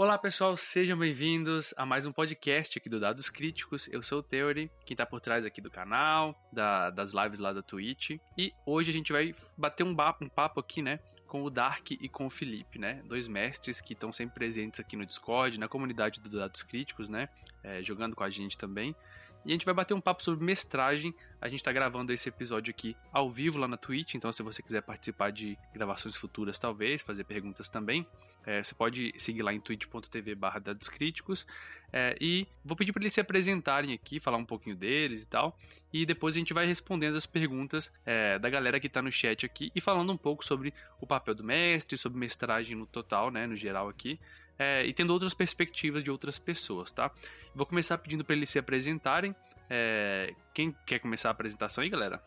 Olá pessoal, sejam bem-vindos a mais um podcast aqui do Dados Críticos. Eu sou o Theory, quem tá por trás aqui do canal, da, das lives lá da Twitch. E hoje a gente vai bater um, um papo aqui, né? Com o Dark e com o Felipe, né? Dois mestres que estão sempre presentes aqui no Discord, na comunidade do Dados Críticos, né? É, jogando com a gente também. E a gente vai bater um papo sobre mestragem. A gente está gravando esse episódio aqui ao vivo lá na Twitch, então se você quiser participar de gravações futuras, talvez, fazer perguntas também, é, você pode seguir lá em twitch.tv barra dados críticos. É, e vou pedir para eles se apresentarem aqui, falar um pouquinho deles e tal. E depois a gente vai respondendo as perguntas é, da galera que está no chat aqui e falando um pouco sobre o papel do mestre, sobre mestragem no total, né, no geral aqui. É, e tendo outras perspectivas de outras pessoas, tá? Vou começar pedindo para eles se apresentarem. É, quem quer começar a apresentação aí, galera?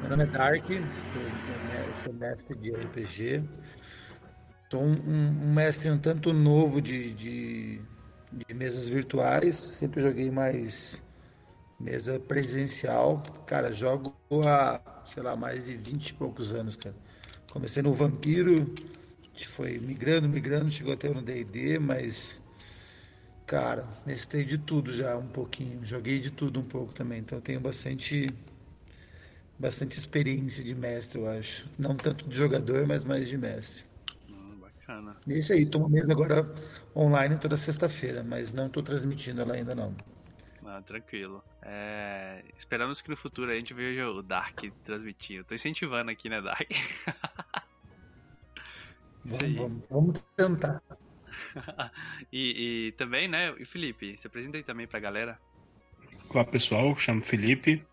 Meu nome é Dark, eu sou mestre de RPG. Sou um, um, mestre um tanto novo de, de, de, mesas virtuais, sempre joguei mais mesa presencial. Cara, jogo há, sei lá, mais de 20 e poucos anos, cara. Comecei no Vampiro, foi migrando, migrando, chegou até no D&D, mas... Cara, mestrei de tudo já um pouquinho, joguei de tudo um pouco também, então tenho bastante bastante experiência de mestre, eu acho. Não tanto de jogador, mas mais de mestre. Bacana. Isso aí, tô uma mesa agora online toda sexta-feira, mas não estou transmitindo ela ainda não. Ah, tranquilo. É... Esperamos que no futuro a gente veja o Dark transmitindo. Tô incentivando aqui, né, Dark? vamos, vamos, vamos, tentar. e, e, também, né, e Felipe, se apresenta aí também pra galera. Olá pessoal, chamo Felipe.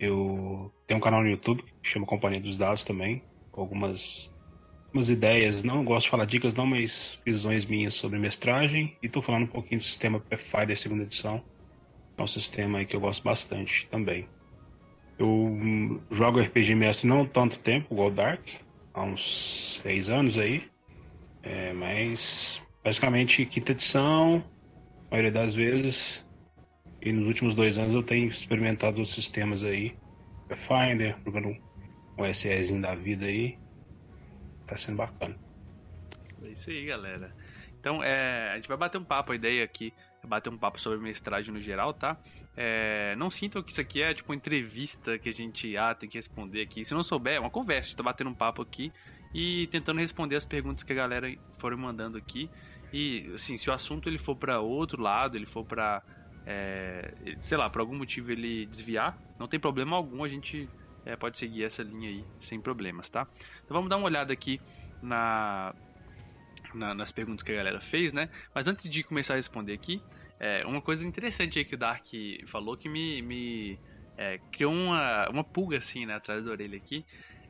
Eu tenho um canal no YouTube que chama Companhia dos Dados também, com algumas umas ideias, não gosto de falar dicas não, mas visões minhas sobre mestragem e estou falando um pouquinho do sistema Pathfinder segunda edição. É um sistema aí que eu gosto bastante também. Eu hum, jogo RPG mestre não tanto tempo, igual Dark, há uns seis anos aí, é, mas basicamente quinta edição, a maioria das vezes, e nos últimos dois anos eu tenho experimentado os sistemas aí, Pathfinder, jogando um SEzinho da vida aí, tá sendo bacana. É isso aí, galera. Então, é, a gente vai bater um papo, a ideia aqui é bater um papo sobre mestragem no geral, tá? É, não sintam que isso aqui é tipo uma entrevista que a gente ah, tem que responder aqui. Se não souber, é uma conversa, a gente tá batendo um papo aqui e tentando responder as perguntas que a galera foram mandando aqui. E, assim, se o assunto ele for para outro lado, ele for para é, sei lá, por algum motivo ele desviar, não tem problema algum, a gente é, pode seguir essa linha aí sem problemas, tá? Então vamos dar uma olhada aqui na, na, nas perguntas que a galera fez, né? Mas antes de começar a responder aqui, é, uma coisa interessante aí que o Dark falou que me, me é, criou uma, uma pulga assim, né, atrás da orelha aqui,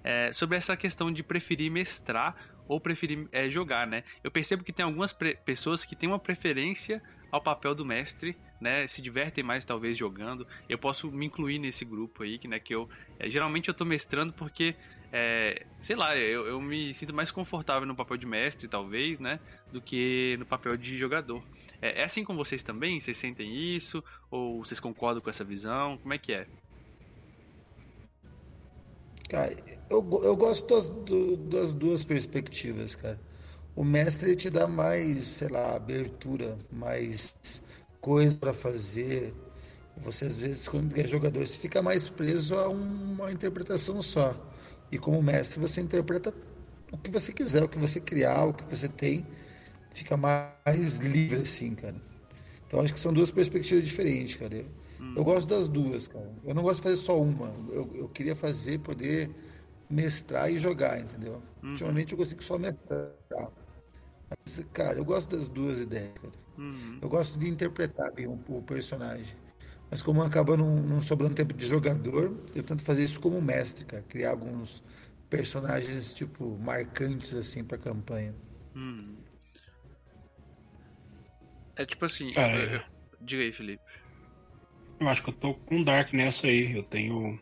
é, sobre essa questão de preferir mestrar ou preferir é, jogar, né? Eu percebo que tem algumas pessoas que têm uma preferência ao papel do mestre, né? Se divertem mais talvez jogando. Eu posso me incluir nesse grupo aí, que né, que eu é, geralmente eu tô mestrando porque é, sei lá, eu, eu me sinto mais confortável no papel de mestre, talvez, né? Do que no papel de jogador. É, é assim com vocês também? Vocês sentem isso? Ou vocês concordam com essa visão? Como é que é? Cara, eu, eu gosto das, das duas perspectivas, cara o mestre te dá mais, sei lá, abertura, mais coisa para fazer. Você às vezes, quando é jogador, você fica mais preso a uma interpretação só. E como mestre, você interpreta o que você quiser, o que você criar, o que você tem, fica mais livre assim, cara. Então acho que são duas perspectivas diferentes, cara. Eu, hum. eu gosto das duas, cara. Eu não gosto de fazer só uma. Eu, eu queria fazer, poder mestrar e jogar, entendeu? Uhum. Ultimamente eu consigo só mestrar. Mas, cara, eu gosto das duas ideias, cara. Uhum. Eu gosto de interpretar bem o, o personagem. Mas como acaba não, não, sobrando tempo de jogador, eu tento fazer isso como mestre, cara. Criar alguns personagens, tipo, marcantes, assim, pra campanha. Uhum. É tipo assim... Cara, Diga aí, Felipe. Eu acho que eu tô com Dark nessa aí. Eu tenho...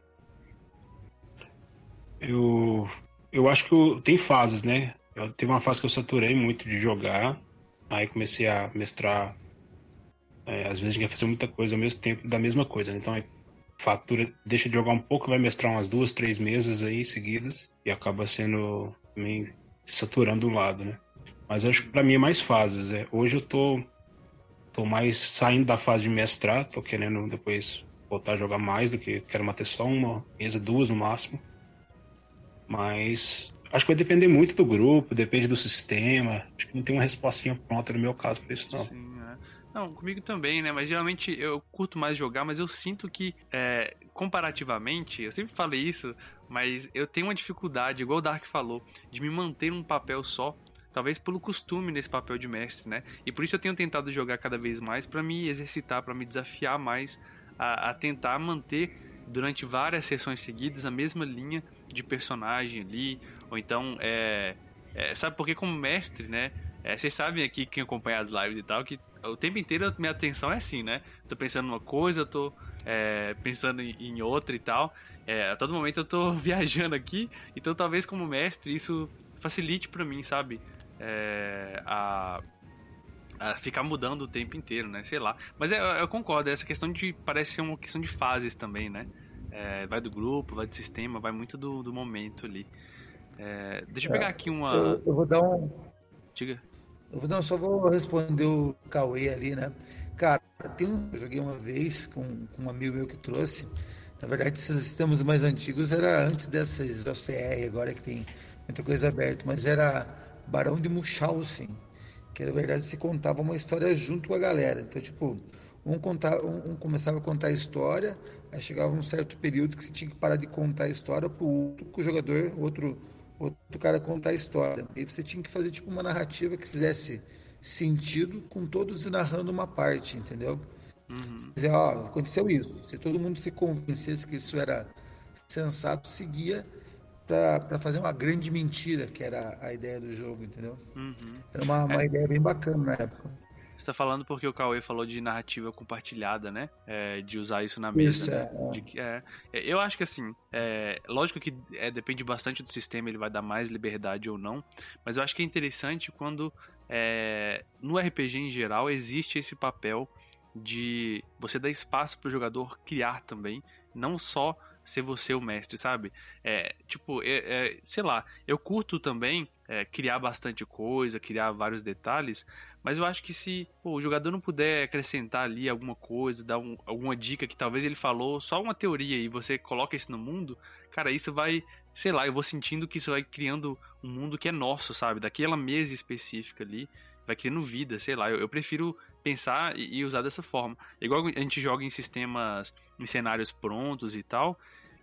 Eu... Eu acho que eu... tem fases, né? Eu, teve uma fase que eu saturei muito de jogar, aí comecei a mestrar. É, às vezes a gente quer fazer muita coisa ao mesmo tempo da mesma coisa, né? então aí fatura, deixa de jogar um pouco, vai mestrar umas duas, três mesas aí seguidas e acaba sendo também saturando um lado, né? Mas acho que pra mim é mais fases. É. Hoje eu tô, tô mais saindo da fase de mestrar, tô querendo depois voltar a jogar mais do que quero manter só uma mesa, duas no máximo. Mas acho que vai depender muito do grupo, depende do sistema. Acho que não tem uma respostinha pronta no meu caso pra isso, não. Sim, é. Não, comigo também, né? Mas geralmente eu curto mais jogar, mas eu sinto que, é, comparativamente, eu sempre falei isso, mas eu tenho uma dificuldade, igual o Dark falou, de me manter num papel só. Talvez pelo costume nesse papel de mestre, né? E por isso eu tenho tentado jogar cada vez mais para me exercitar, para me desafiar mais a, a tentar manter durante várias sessões seguidas a mesma linha de personagem ali, ou então é, é sabe porque como mestre, né? É, vocês sabem aqui quem acompanha as lives e tal que o tempo inteiro minha atenção é assim, né? Tô pensando numa coisa, tô é, pensando em, em, outra e tal. É, a todo momento eu tô viajando aqui, então talvez como mestre isso facilite para mim, sabe? É, a, a, ficar mudando o tempo inteiro, né? Sei lá. Mas eu, eu concordo, essa questão de parece ser uma questão de fases também, né? É, vai do grupo, vai do sistema, vai muito do, do momento ali. É, deixa eu pegar aqui uma. Eu, eu, vou dar um. Diga. Eu não, só vou responder o Cauê ali, né? Cara, tem um. Eu joguei uma vez com, com um amigo meu que trouxe. Na verdade, esses sistemas mais antigos era antes dessas OCR, agora que tem muita coisa aberta, mas era Barão de Munchausen, que na verdade se contava uma história junto com a galera. Então, tipo, um, contava, um, um começava a contar a história, aí chegava um certo período que você tinha que parar de contar a história para o outro jogador, outro outro cara contar a história. E você tinha que fazer tipo uma narrativa que fizesse sentido com todos narrando uma parte, entendeu? Uhum. Dizer, ó, aconteceu isso. Se todo mundo se convencesse que isso era sensato, seguia para fazer uma grande mentira, que era a ideia do jogo, entendeu? Uhum. Era uma, uma é. ideia bem bacana na época. Você tá falando porque o Cauê falou de narrativa compartilhada, né? É, de usar isso na mesa. Isso, né? é. De, é, é eu acho que assim, é, lógico que é, depende bastante do sistema, ele vai dar mais liberdade ou não, mas eu acho que é interessante quando é, no RPG em geral existe esse papel de você dar espaço para o jogador criar também, não só ser você o mestre, sabe? É, tipo, é, é, sei lá, eu curto também é, criar bastante coisa, criar vários detalhes, mas eu acho que se pô, o jogador não puder acrescentar ali alguma coisa, dar um, alguma dica que talvez ele falou, só uma teoria e você coloca isso no mundo, cara, isso vai, sei lá, eu vou sentindo que isso vai criando um mundo que é nosso, sabe? Daquela mesa específica ali, vai criando vida, sei lá. Eu, eu prefiro pensar e, e, usar dessa forma. Igual a gente joga em sistemas, em cenários prontos e tal.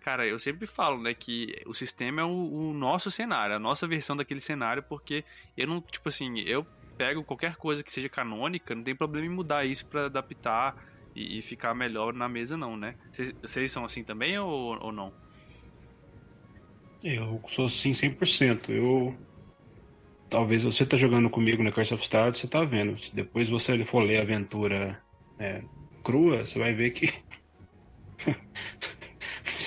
Cara, eu sempre falo, né, que o sistema é o, o nosso cenário, a nossa versão daquele cenário, porque eu não, tipo assim, eu pego qualquer coisa que seja canônica, não tem problema em mudar isso para adaptar e, e, ficar melhor na mesa, não, né? Vocês são assim também ou, ou não? Eu sou assim 100%. Eu. Talvez você tá jogando comigo na Curse of Stars, você tá vendo. Se depois você for ler a aventura é, crua, você vai ver que.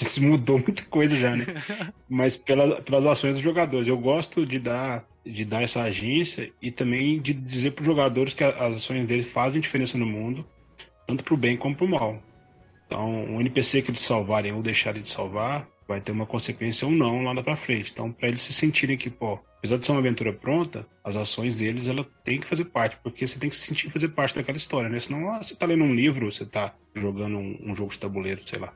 Isso mudou muita coisa já, né? Mas pela, pelas ações dos jogadores. Eu gosto de dar de dar essa agência e também de dizer para os jogadores que as ações deles fazem diferença no mundo, tanto para o bem como para o mal. Então, um NPC que eles salvarem ou deixarem de salvar vai ter uma consequência ou não lá para frente. Então, para eles se sentirem que, pô, apesar de ser uma aventura pronta, as ações deles ela tem que fazer parte, porque você tem que se sentir fazer parte daquela história, né? Senão, ah, você tá lendo um livro, você tá jogando um, um jogo de tabuleiro, sei lá.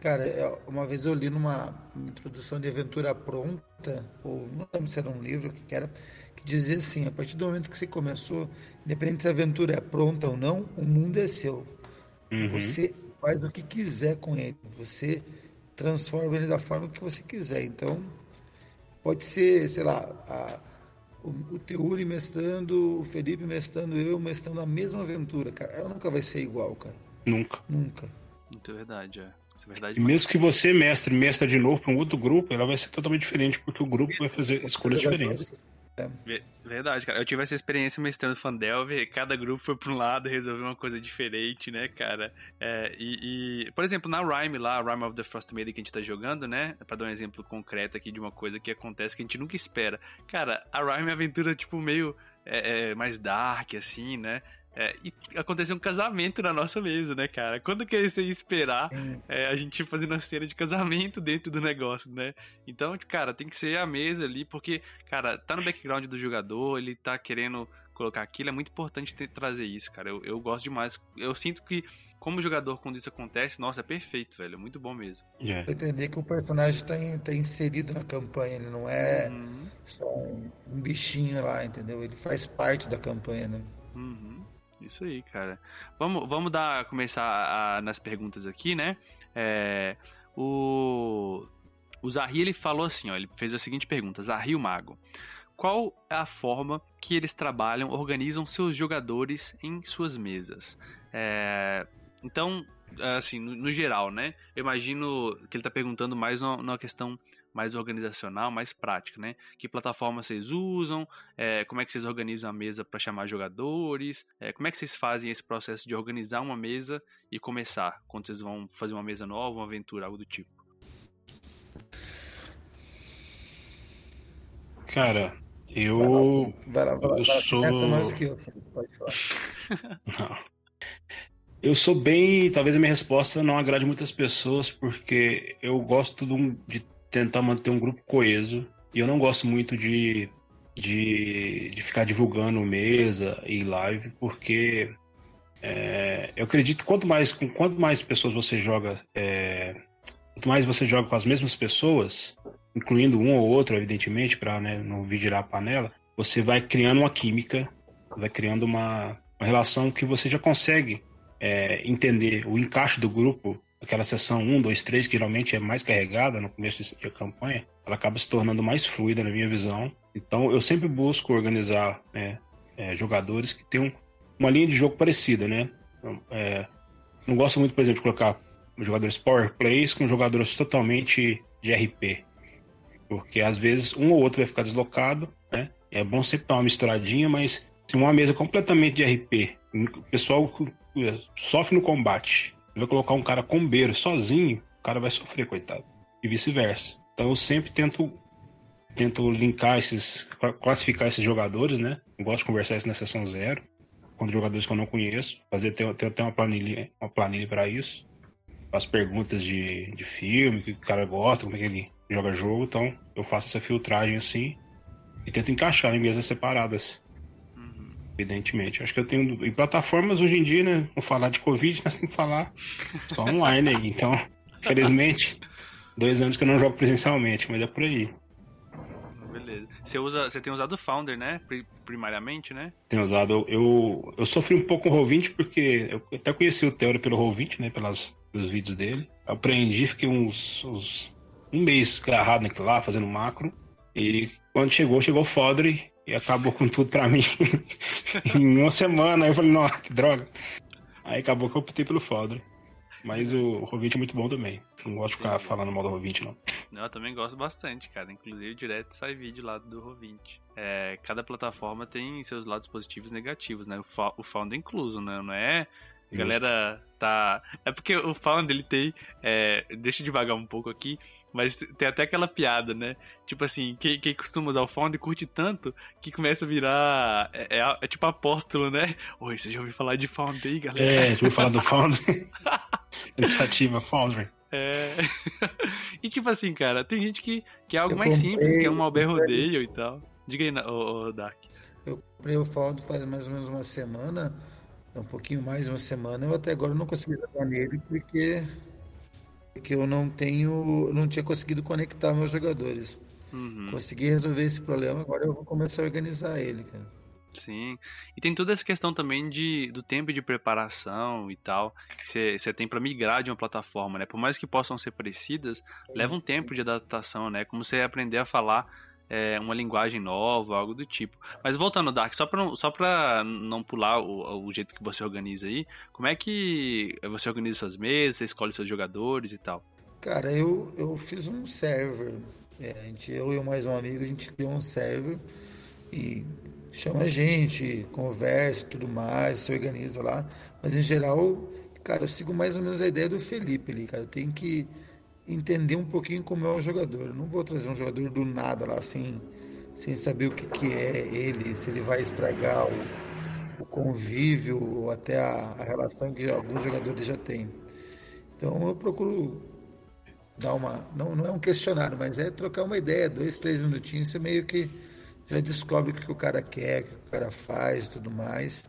Cara, é, uma vez eu li numa introdução de aventura pronta, ou não lembro se era um livro, o que era, que dizia assim: a partir do momento que você começou, independente se a aventura é pronta ou não, o mundo é seu. Uhum. Você faz o que quiser com ele, você transforma ele da forma que você quiser. Então, pode ser, sei lá, a, o, o Teuri mestrando, o Felipe mestrando, eu mestrando a mesma aventura, cara. Ela nunca vai ser igual, cara. Nunca. Nunca. Muito verdade, é. Isso é verdade. E mesmo que você mestre, mestra de novo para um outro grupo, ela vai ser totalmente diferente, porque o grupo vai fazer escolhas diferentes. É. Verdade, cara. Eu tive essa experiência mestrando Fandelver, cada grupo foi para um lado, resolveu uma coisa diferente, né, cara? É, e, e, por exemplo, na Rhyme lá, Rhyme of the Frost Maiden que a gente tá jogando, né? Pra dar um exemplo concreto aqui de uma coisa que acontece que a gente nunca espera. Cara, a Rhyme é aventura, tipo, meio é, é, mais dark, assim, né? É, e aconteceu um casamento na nossa mesa, né, cara? Quando que você ia esperar é, a gente fazendo uma cena de casamento dentro do negócio, né? Então, cara, tem que ser a mesa ali, porque, cara, tá no background do jogador, ele tá querendo colocar aquilo, é muito importante ter, trazer isso, cara. Eu, eu gosto demais. Eu sinto que como jogador, quando isso acontece, nossa, é perfeito, velho. É muito bom mesmo. Yeah. Entender que o personagem está tá inserido na campanha, ele não é uhum. só um, um, bichinho lá, entendeu? Ele faz parte da campanha, né? Uhum. Isso aí, cara. Vamos, vamos dar, começar a, nas perguntas aqui, né? É, o, o Zahri, ele falou assim, ó, ele fez a seguinte pergunta. Zahri, o mago. Qual é a forma que eles trabalham, organizam seus jogadores em suas mesas? É, então, assim, no, no, geral, né? Eu imagino que ele está perguntando mais numa questão mais organizacional, mais prática, né? Que plataforma vocês usam? É, como é que vocês organizam a mesa para chamar jogadores? É, como é que vocês fazem esse processo de organizar uma mesa e começar? Quando vocês vão fazer uma mesa nova, uma aventura, algo do tipo? Cara, eu. Vai lá, vai lá, eu sou. Mais que eu, pode falar. Não. Eu sou bem. Talvez a minha resposta não agrade muitas pessoas, porque eu gosto de tentar manter um grupo coeso. E eu não gosto muito de, de, de ficar divulgando mesa e live, porque é, eu acredito que quanto mais, com quanto mais pessoas você joga, é, quanto mais você joga com as mesmas pessoas, incluindo um ou outro, evidentemente, para né, não virar a panela, você vai criando uma química, vai criando uma, uma relação que você já consegue é, entender o encaixe do grupo, aquela sessão 1, 2, 3, que geralmente é mais carregada no começo da campanha, ela acaba se tornando mais fluida na minha visão. Então eu sempre busco organizar né, é, jogadores que tenham uma linha de jogo parecida, né? Então, é, não gosto muito, por exemplo, de colocar jogadores power plays com jogadores totalmente de RP. Porque às vezes um ou outro vai ficar deslocado, né? É bom sempre dar uma misturadinha, mas se uma mesa completamente de RP, o pessoal sofre no combate, vai colocar um cara combeiro sozinho, o cara vai sofrer, coitado. E vice-versa. Então eu sempre tento tento linkar esses, classificar esses jogadores, né? Eu gosto de conversar isso na sessão zero, com jogadores que eu não conheço, fazer ter, ter, uma planilha, uma planilha para isso. Faço perguntas de, de filme, que o cara gosta, como é que ele joga jogo, então eu faço essa filtragem assim e tento encaixar em mesas separadas evidentemente. Acho que eu tenho. Em plataformas hoje em dia, né? Não falar de Covid, nós temos que falar só online aí. Então, infelizmente, dois anos que eu não jogo presencialmente, mas é por aí. Beleza. Você, usa, você tem usado o Founder, né? Primariamente, né? Tenho usado. Eu, eu sofri um pouco com o Roll20 porque eu até conheci o Theory pelo Roll20, né? Pelas, pelos vídeos dele. Eu aprendi, fiquei uns, uns um mês agarrado naquilo lá, fazendo macro. E quando chegou, chegou o Fodry e acabou com tudo pra mim em uma semana. Aí eu falei, nossa, que droga. Aí acabou que eu optei pelo Fodder. Mas o Rovinte é muito bom também. Não gosto de ficar falando mal do Rovinte, não. Não, eu também gosto bastante, cara. Inclusive, direto sai vídeo lá do Rovinte. É, cada plataforma tem seus lados positivos e negativos, né? O, o Founder é incluso, né? Não é... A galera tá... É porque o Founder, ele tem... É... Deixa eu devagar um pouco aqui mas tem até aquela piada, né? Tipo assim, quem, quem costuma usar o Found curte tanto que começa a virar. É, é, é tipo apóstolo, né? Oi, você já ouviu falar de Found aí, galera? É, já ouviu falar do Found? Iniciativa Foundry. É. e tipo assim, cara, tem gente que, que é algo eu mais comprei, simples, que é um Albert Rodeio e tal. Diga aí, ô, ô Dark. Eu comprei o Found faz mais ou menos uma semana, um pouquinho mais de uma semana. Eu até agora não consegui jogar nele porque que eu não tenho, não tinha conseguido conectar meus jogadores. Uhum. Consegui resolver esse problema, agora eu vou começar a organizar ele, cara. Sim. E tem toda essa questão também de, do tempo de preparação e tal, que você tem para migrar de uma plataforma, né? Por mais que possam ser parecidas, leva um tempo de adaptação, né? Como você aprender a falar é, uma linguagem nova, algo do tipo. Mas voltando, Dark, só para só pra não pular o, o jeito que você organiza aí, como é que você organiza suas mesas, você escolhe seus jogadores e tal? Cara, eu, eu fiz um server. É, a gente, eu e mais um amigo, a gente criou um server e chama a gente, conversa e tudo mais, se organiza lá. Mas em geral, cara, eu sigo mais ou menos a ideia do Felipe ali, cara. Tem que entender um pouquinho como é o jogador. Eu não vou trazer um jogador do nada lá, sem, sem saber o que, que é ele, se ele vai estragar o, o convívio ou até a, a relação que alguns jogadores já têm. Então eu procuro dar uma. Não, não é um questionário, mas é trocar uma ideia, dois, três minutinhos, você meio que já descobre o que o cara quer, o que o cara faz e tudo mais.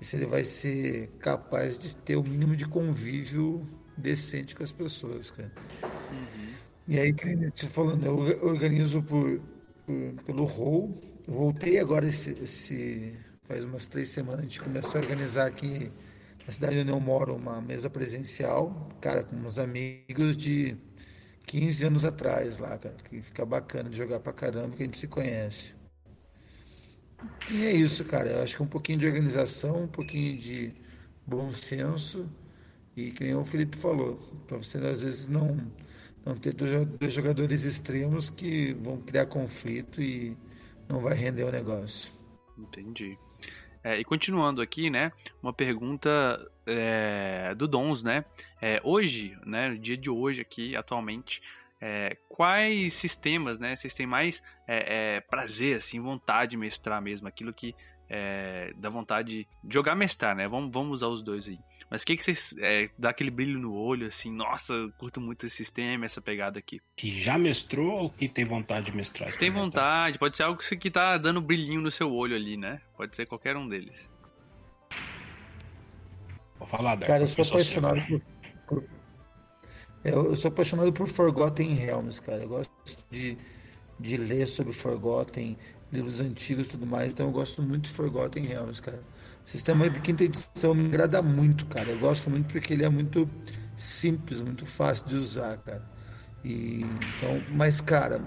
E se ele vai ser capaz de ter o mínimo de convívio decente com as pessoas, cara. Uhum. E aí, te falando, eu organizo por, por pelo rol. Voltei agora esse, esse, faz umas três semanas a gente começou a organizar aqui na cidade onde eu moro uma mesa presencial, cara, com uns amigos de 15 anos atrás lá, cara, que fica bacana de jogar pra caramba, que a gente se conhece. E é isso, cara. Eu acho que um pouquinho de organização, um pouquinho de bom senso e que nem o Felipe falou, para você às vezes não não ter dois jogadores extremos que vão criar conflito e não vai render o negócio. Entendi. É, e continuando aqui, né, uma pergunta é, do Dons, né, é, hoje, né, no dia de hoje aqui, atualmente, é, quais sistemas, né, vocês têm mais é, é, prazer, assim, vontade de mestrar mesmo, aquilo que dá vontade de jogar mestrar, né, vamos, vamos usar os dois aí. Mas o que, que vocês. É, dá aquele brilho no olho, assim, nossa, eu curto muito esse sistema, essa pegada aqui. Que já mestrou ou que tem vontade de mestrar? Tem vontade, pode ser algo que tá dando brilhinho no seu olho ali, né? Pode ser qualquer um deles. Vou falar, Dark, Cara, eu sou apaixonado por, por. Eu, sou apaixonado por Forgotten Realms, cara. Eu gosto de, de ler sobre Forgotten, livros antigos e tudo mais, então eu gosto muito de Forgotten Realms, cara. Sistema de quinta edição me agrada muito, cara. Eu gosto muito porque ele é muito simples, muito fácil de usar, cara. E, então, mas, cara,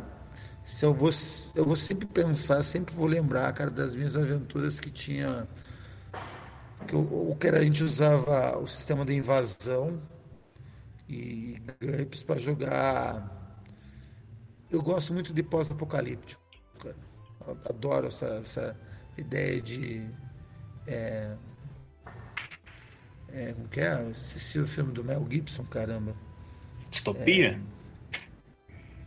se eu vou, eu vou sempre pensar, sempre vou lembrar, cara, das minhas aventuras que tinha. Que o que era, a gente usava o sistema de invasão e GURPS para jogar. Eu gosto muito de pós-apocalíptico, cara. Adoro essa, essa ideia de é, é, como que é? Esqueci o filme do Mel Gibson, caramba. Distopia?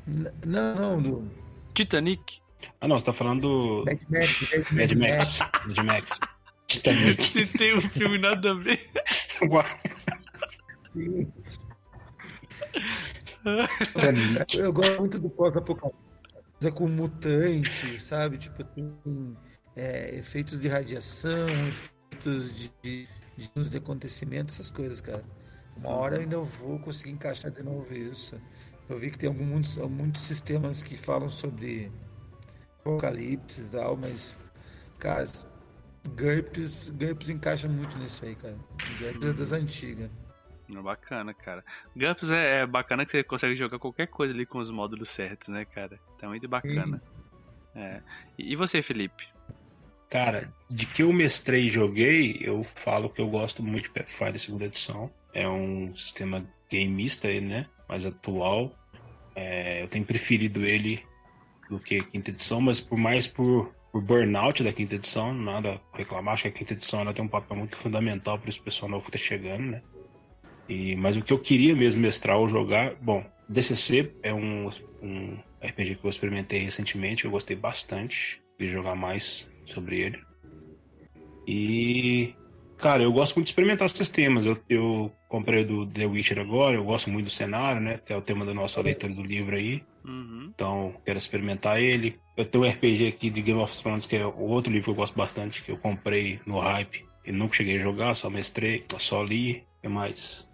É, não, não, do. Titanic. Ah, não, você tá falando do. Mad Max. Mad Max. Mad Max. Titanic. Se tem um filme nada a ver. Sim. Eu gosto muito do pós-apocalipse. Com mutante, sabe? Tipo assim é, efeitos de radiação, efeitos de, de, de, de acontecimentos, essas coisas, cara. Uma hora eu ainda vou conseguir encaixar de novo isso. Eu vi que tem alguns muitos sistemas que falam sobre apocalipse e tal, mas, cara, GURPS, GURPS encaixa muito nisso aí, cara. GURPS é das antigas. Bacana, cara. GURPS é, é, bacana que você consegue jogar qualquer coisa ali com os módulos certos, né, cara? Tá muito bacana. É. E você, Felipe? Cara, de que eu mestrei e joguei, eu falo que eu gosto muito de Pathfinder segunda edição. É um sistema gameista, né? Mais atual. É, eu tenho preferido ele do que a quinta edição, mas por mais por, por burnout da quinta edição, nada reclamar. Acho que a quinta edição ela tem um papel muito fundamental para esse pessoal novo que tá chegando, né? E, mas o que eu queria mesmo mestrar ou jogar, bom, DCC é um, um RPG que eu experimentei recentemente, eu gostei bastante de jogar mais sobre ele. E, cara, eu gosto muito de experimentar sistemas. Eu, eu comprei do The Witcher agora, eu gosto muito do cenário, né? Que é o tema da nossa leitura do livro aí. Uhum. Então, quero experimentar ele. Eu tenho um RPG aqui de Game of Thrones, que é o outro livro que eu gosto bastante, que eu comprei no hype e nunca cheguei a jogar, só mestrei, só li. O que mais?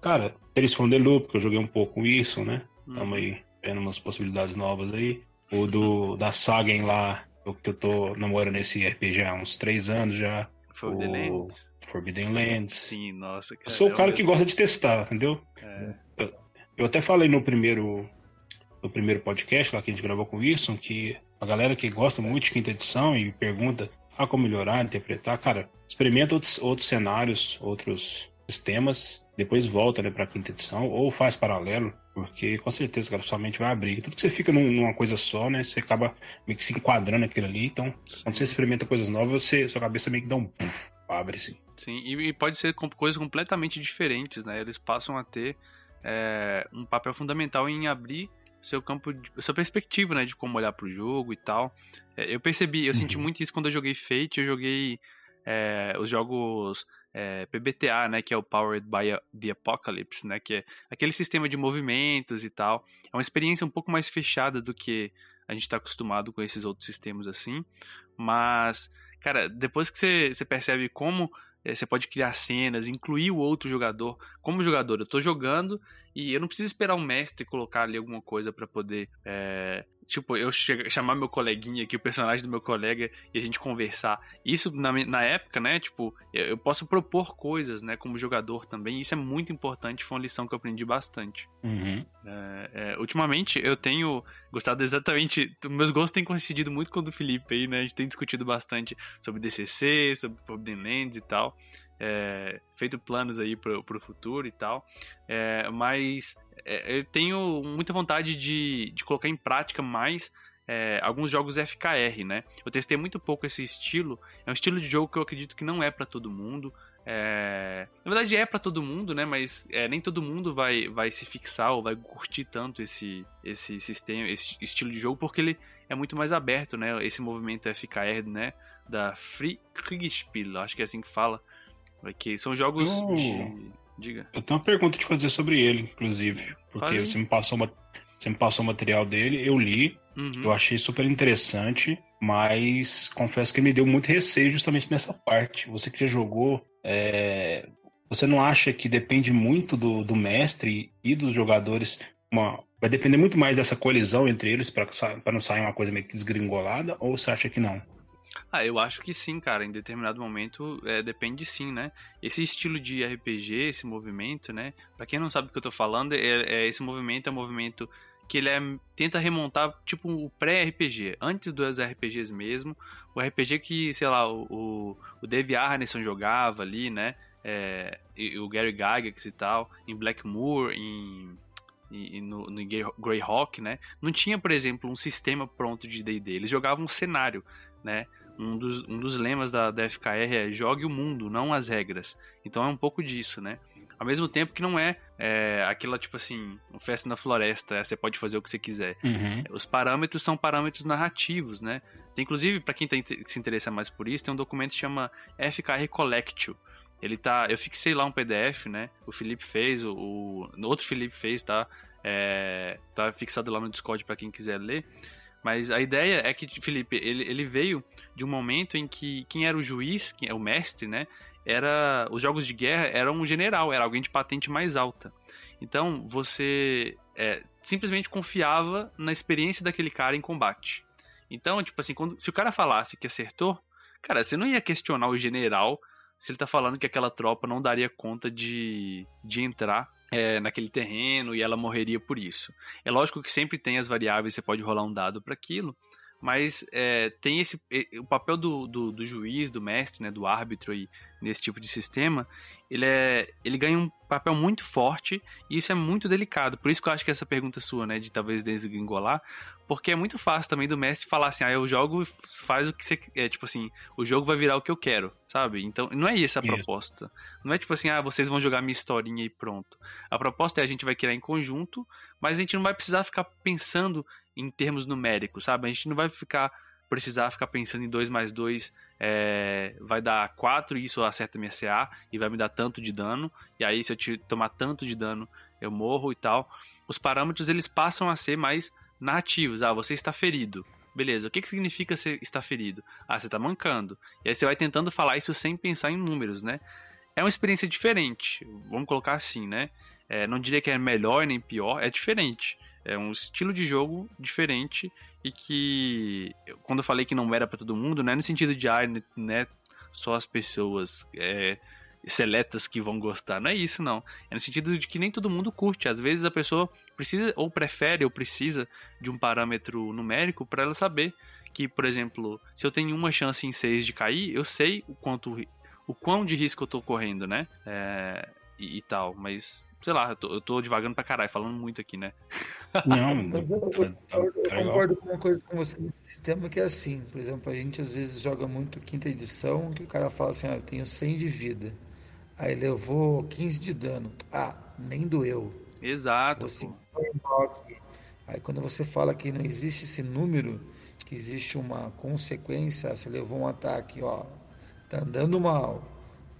Cara, Tales from the Loop, que eu joguei um pouco isso, né? Estamos uhum. aí vendo umas possibilidades novas aí. O do da Sagen lá, que eu tô namorando esse RPG há uns três anos já. Forbidden o... Lands. Forbidden Lands. Sim, nossa, cara. Eu sou o cara que gosta de testar, entendeu? É. Eu, eu, até falei no primeiro, no primeiro podcast lá que a gente gravou com o Wilson que a galera que gosta muito de quinta edição e pergunta ah, como melhorar, interpretar, cara, experimenta outros, outros cenários, outros sistemas, depois volta né, para a quinta edição ou faz paralelo. Porque com certeza, cara, sua mente vai abrir. Tudo que você fica numa coisa só, né? Você acaba meio que se enquadrando naquilo ali. Então, quando você experimenta coisas novas, você, sua cabeça meio que dá um puff, abre assim. Sim, e, e pode ser com coisas completamente diferentes, né? Eles passam a ter é, um papel fundamental em abrir seu campo, de, sua perspectiva, né? De como olhar pro jogo e tal. É, eu percebi, eu uhum. senti muito isso quando eu joguei Fate. Eu joguei é, os jogos é, PBTA, né, que é o Powered by the Apocalypse, né, que é aquele sistema de movimentos e tal. É uma experiência um pouco mais fechada do que a gente está acostumado com esses outros sistemas assim. Mas, cara, depois que você, percebe como é, você pode criar cenas, incluir o outro jogador. Como jogador, eu estou jogando e eu não preciso esperar o mestre colocar ali alguma coisa para poder é, tipo, eu chamar meu coleguinha aqui, o personagem do meu colega, e a gente conversar. Isso, na, na época, né, tipo, eu, posso propor coisas, né, como jogador também, isso é muito importante, foi uma lição que eu aprendi bastante. Uhum. É, é, ultimamente, eu tenho gostado exatamente, meus gostos têm coincidido muito com o do Felipe aí, né, a gente tem discutido bastante sobre DCC, sobre Forbidden Lands e tal. É, feito planos aí pro, pro futuro e tal. É, mas é, eu tenho muita vontade de, de colocar em prática mais é, alguns jogos FKR, né? Eu testei muito pouco esse estilo. É um estilo de jogo que eu acredito que não é para todo mundo. É... Na verdade é para todo mundo, né? Mas é, nem todo mundo vai, vai se fixar ou vai curtir tanto esse, esse sistema, esse estilo de jogo, porque ele é muito mais aberto, né? Esse movimento FKR, né? Da Free Kriegspiel, acho que é assim que fala. São jogos eu... de Diga. Eu tenho uma pergunta de fazer sobre ele, inclusive. Porque você me, passou uma, você me passou o material dele, eu li, Uhum. eu achei super interessante, mas confesso que me deu muito receio justamente nessa parte. Você que já jogou, é, você não acha que depende muito do, do mestre e dos jogadores? Uma, vai depender muito mais dessa colisão entre eles para não sair uma coisa meio que desgringolada? Ou você acha que não? Ah, eu acho que sim, cara. Em determinado momento é, depende sim, né? Esse estilo de RPG, esse movimento, né? Pra quem não sabe o que eu tô falando, é, é esse movimento é um movimento que ele é, tenta remontar tipo o pré-RPG, antes dos RPGs mesmo. O RPG que, sei lá, o, o Dave Arneson jogava ali, né? É, e, o Gary Gygax e tal, em Blackmoor, em e, no, no Greyhawk, né? Não tinha, por exemplo, um sistema pronto de D&D. Eles jogavam um cenário, né? Um dos, um dos lemas da, da FKR é jogue o mundo, não as regras. Então é um pouco disso, né? Ao mesmo tempo que não é, é aquela, tipo assim, um festa na floresta, é, você pode fazer o que você quiser. Uhum. Os parâmetros são parâmetros narrativos, né? Tem, inclusive, para quem tá, se interessa mais por isso, tem um documento que chama FKR Collectio. Ele tá. Eu fixei lá um PDF, né? O Felipe fez, o, o outro Felipe fez, tá? É, tá fixado lá no Discord para quem quiser ler. Mas a ideia é que, Felipe, ele, ele veio de um momento em que quem era o juiz, quem é o mestre, né? Era. Os jogos de guerra era um general, era alguém de patente mais alta. Então você é, simplesmente confiava na experiência daquele cara em combate. Então, tipo assim, quando, se o cara falasse que acertou, cara, você não ia questionar o general se ele tá falando que aquela tropa não daria conta de, de entrar é, naquele terreno e ela morreria por isso. É lógico que sempre tem as variáveis, você pode rolar um dado para aquilo, mas é, tem esse o papel do, do, do, juiz, do mestre, né, do árbitro aí, nesse tipo de sistema, ele, é, ele ganha um papel muito forte e isso é muito delicado. Por isso que eu acho que essa pergunta sua, né, de talvez desgringolar, porque é muito fácil também do mestre falar assim, ah, eu jogo e faz o que você é tipo assim, o jogo vai virar o que eu quero, sabe? Então, não é essa a proposta. Não é tipo assim, ah, vocês vão jogar minha historinha e pronto. A proposta é a gente vai criar em conjunto, mas a gente não vai precisar ficar pensando em termos numéricos, sabe? A gente não vai ficar precisar ficar pensando em 2 mais 2 é, vai dar 4 e isso acerta minha CA e vai me dar tanto de dano. E aí, se eu te tomar tanto de dano, eu morro e tal. Os parâmetros eles passam a ser mais narrativos. Ah, você está ferido. Beleza, o que, que significa você estar ferido? Ah, você está mancando. E aí você vai tentando falar isso sem pensar em números, né? É uma experiência diferente, vamos colocar assim, né? É, não diria que é melhor nem pior, é diferente. É um estilo de jogo diferente e que, quando eu falei que não era para todo mundo, não é no sentido de, ah, né, só as pessoas é, seletas que vão gostar. Não é isso, não. É no sentido de que nem todo mundo curte. Às vezes a pessoa precisa, ou prefere, ou precisa de um parâmetro numérico para ela saber que, por exemplo, se eu tenho uma chance em 6 de cair, eu sei o quanto o quão de risco eu tô correndo, né? É, e, e, tal, mas sei lá, eu tô, eu tô devagando pra caralho, falando muito aqui, né? Não, eu, eu, eu, eu concordo com uma coisa com você nesse sistema que é assim, por exemplo, a gente às vezes joga muito quinta edição, que o cara fala assim, ah, eu tenho 100 de vida, aí levou 15 de dano, ah, nem doeu. Exato. Assim, aí quando você fala que não existe esse número, que existe uma consequência, você levou um ataque, ó, tá andando mal,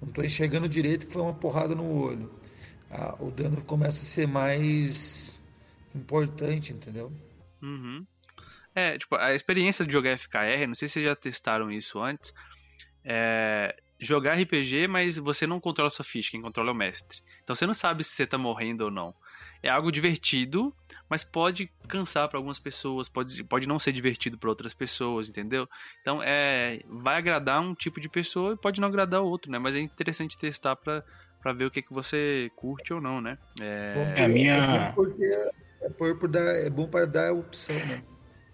não tô enxergando direito que foi uma porrada no olho. Ah, o dano começa a ser mais importante, entendeu? Uhum. É, tipo, a experiência de jogar FKR, não sei se vocês já testaram isso antes, é jogar RPG, mas você não controla sua ficha, quem controla é o mestre. Então você não sabe se você tá morrendo ou não. É algo divertido, mas pode cansar para algumas pessoas, pode, pode não ser divertido para outras pessoas, entendeu? Então é vai agradar um tipo de pessoa e pode não agradar outro, né? Mas é interessante testar para para ver o que, que você curte ou não, né? É, é a minha é bom, é, por, por dar, é bom para dar opção, né?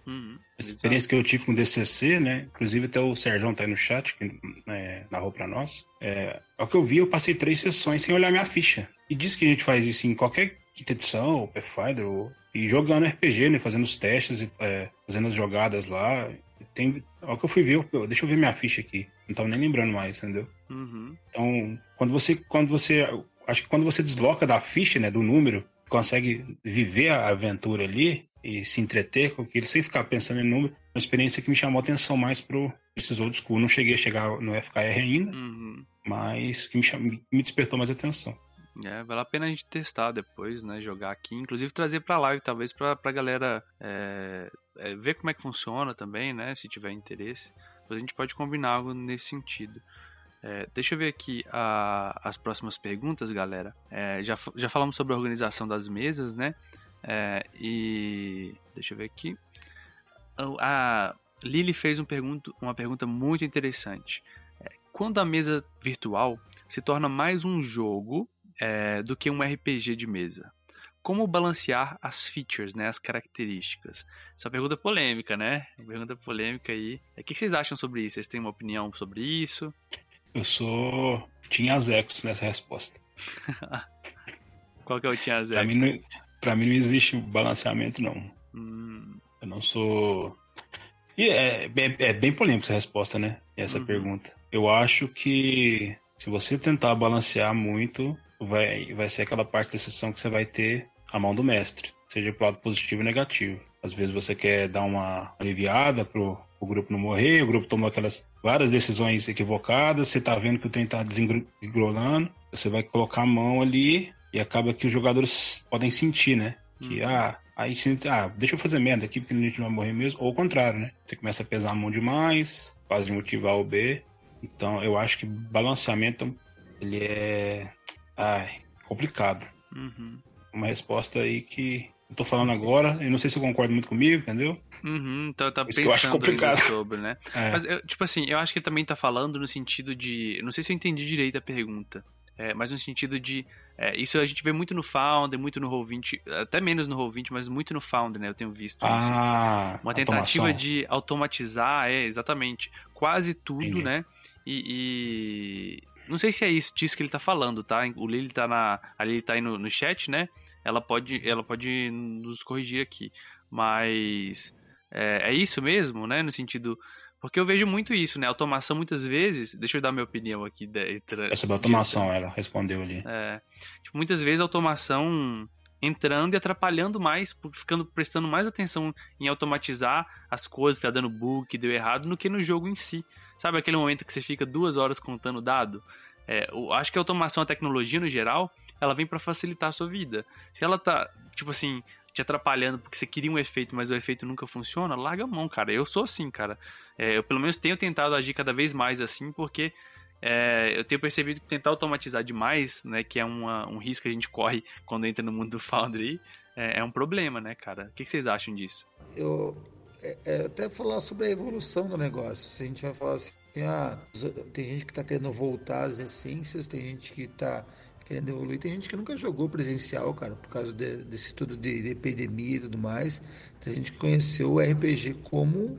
Uhum, experiência que eu tive com o DCC, né? Inclusive até o Sérgio tá aí no chat, que né, narrou para nós. É, o que eu vi, eu passei três sessões sem olhar minha ficha. E diz que a gente faz isso em qualquer quinta edição, ou Pathfinder, ou, e jogando RPG, né? Fazendo os testes, é, fazendo as jogadas lá. Tem, o que eu fui ver, eu, deixa eu ver minha ficha aqui. Não tava nem lembrando mais, entendeu? Uhum. Então, quando você, quando você, acho que quando você desloca da ficha, né, do número, consegue viver a aventura ali, e se entreter com aquilo, sem ficar pensando em número. Uma experiência que me chamou a atenção mais pro esses old school. Não cheguei a chegar no FKR ainda, uhum. mas que me, chamou, me despertou mais atenção. É, vale a pena a gente testar depois, né? Jogar aqui, inclusive trazer pra live, talvez, pra, pra galera é, é, ver como é que funciona também, né? Se tiver interesse. a gente pode combinar algo nesse sentido. É, deixa eu ver aqui a, as próximas perguntas, galera. É, já, já falamos sobre a organização das mesas, né? É, e deixa eu ver aqui. A Lily fez um pergunto, uma pergunta muito interessante. É, quando a mesa virtual se torna mais um jogo é, do que um RPG de mesa, como balancear as features, né, as características? Essa pergunta polêmica, né? Pergunta polêmica aí. O que vocês acham sobre isso? Vocês têm uma opinião sobre isso? Eu sou tinha Ecos nessa resposta. Qual que é o Tinha? Pra mim, Pra mim não existe balanceamento, não. Hum. Eu não sou. E é, é, é, bem polêmica essa resposta, né? Essa uhum. pergunta. Eu acho que se você tentar balancear muito, vai, vai ser aquela parte da sessão que você vai ter a mão do mestre, seja pro lado positivo e negativo. Às vezes você quer dar uma aliviada pro, o grupo não morrer, o grupo tomou aquelas várias decisões equivocadas, você tá vendo que o trem tá desengrolando, você vai colocar a mão ali e acaba que os jogadores podem sentir, né? Que, uhum. ah, aí ah, deixa eu fazer merda aqui porque a gente não vai morrer mesmo. Ou o contrário, né? Você começa a pesar a mão demais, quase de motivar o B. Então, eu acho que balanceamento, ele é, ai, complicado. Uhum. Uma resposta aí que eu tô falando agora, e não sei se eu concordo muito comigo, entendeu? Uhum, então tá pensando eu acho complicado. sobre, né? É. Mas, eu, tipo assim, eu acho que ele também tá falando no sentido de. Não sei se eu entendi direito a pergunta. É, mas no sentido de. É, isso a gente vê muito no Founder, muito no Roll20, até menos no Roll20, mas muito no Founder, né? Eu tenho visto ah, isso. Uma tentativa automação. de automatizar, é, exatamente, quase tudo, Entendi. né? E, e, Não sei se é isso disso que ele tá falando, tá? O Lili tá na. A Lili tá aí no, no chat, né? Ela pode, ela pode nos corrigir aqui. Mas. É, é isso mesmo, né? No sentido porque eu vejo muito isso, né? Automação muitas vezes. Deixa eu dar minha opinião aqui. De, é sobre automação, ela respondeu ali. É, tipo, muitas vezes a automação entrando e atrapalhando mais, ficando prestando mais atenção em automatizar as coisas que tá dando bug, que deu errado, do que no jogo em si. Sabe aquele momento que você fica duas horas contando dado? É, eu acho que a automação, a tecnologia no geral, ela vem para facilitar a sua vida. Se ela tá, tipo assim, te atrapalhando porque você queria um efeito, mas o efeito nunca funciona, larga a mão, cara. Eu sou assim, cara. É, eu pelo menos tenho tentado agir cada vez mais assim, porque é, eu tenho percebido que tentar automatizar demais, né, que é uma, um risco que a gente corre quando entra no mundo do Foundry, é, é um problema, né, cara? O que, vocês acham disso? Eu é, é, até falar sobre a evolução do negócio. Se a gente vai falar assim, ah, tem gente que está querendo voltar às essências, tem gente que está querendo evoluir. Tem gente que nunca jogou presencial, cara, por causa de, desse tudo de, de, epidemia e tudo mais. Tem gente que conheceu o RPG como,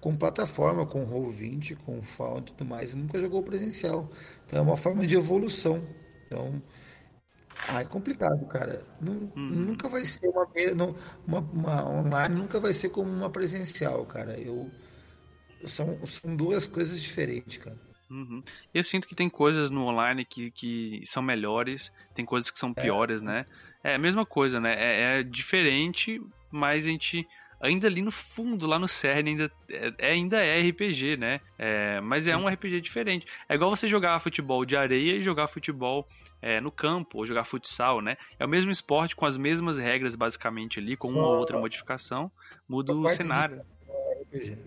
como plataforma, com Roll20, com Found e tudo mais, e nunca jogou presencial. Então é uma forma de evolução. Então, ah, é complicado, cara. Não, hum. Nunca vai ser uma, uma, uma, online, nunca vai ser como uma presencial, cara. Eu, são, são duas coisas diferentes, cara. Uhum. Eu sinto que tem coisas no online que, que são melhores, tem coisas que são é. piores, é. né? É a mesma coisa, né? É, é, diferente, mas a gente ainda ali no fundo, lá no cerne, ainda é, é ainda é RPG, né? É, mas é um RPG diferente. É igual você jogar futebol de areia e jogar futebol é, no campo, ou jogar futsal, né? É o mesmo esporte com as mesmas regras, basicamente, ali, com uma ou outra modificação, muda o cenário. É RPG.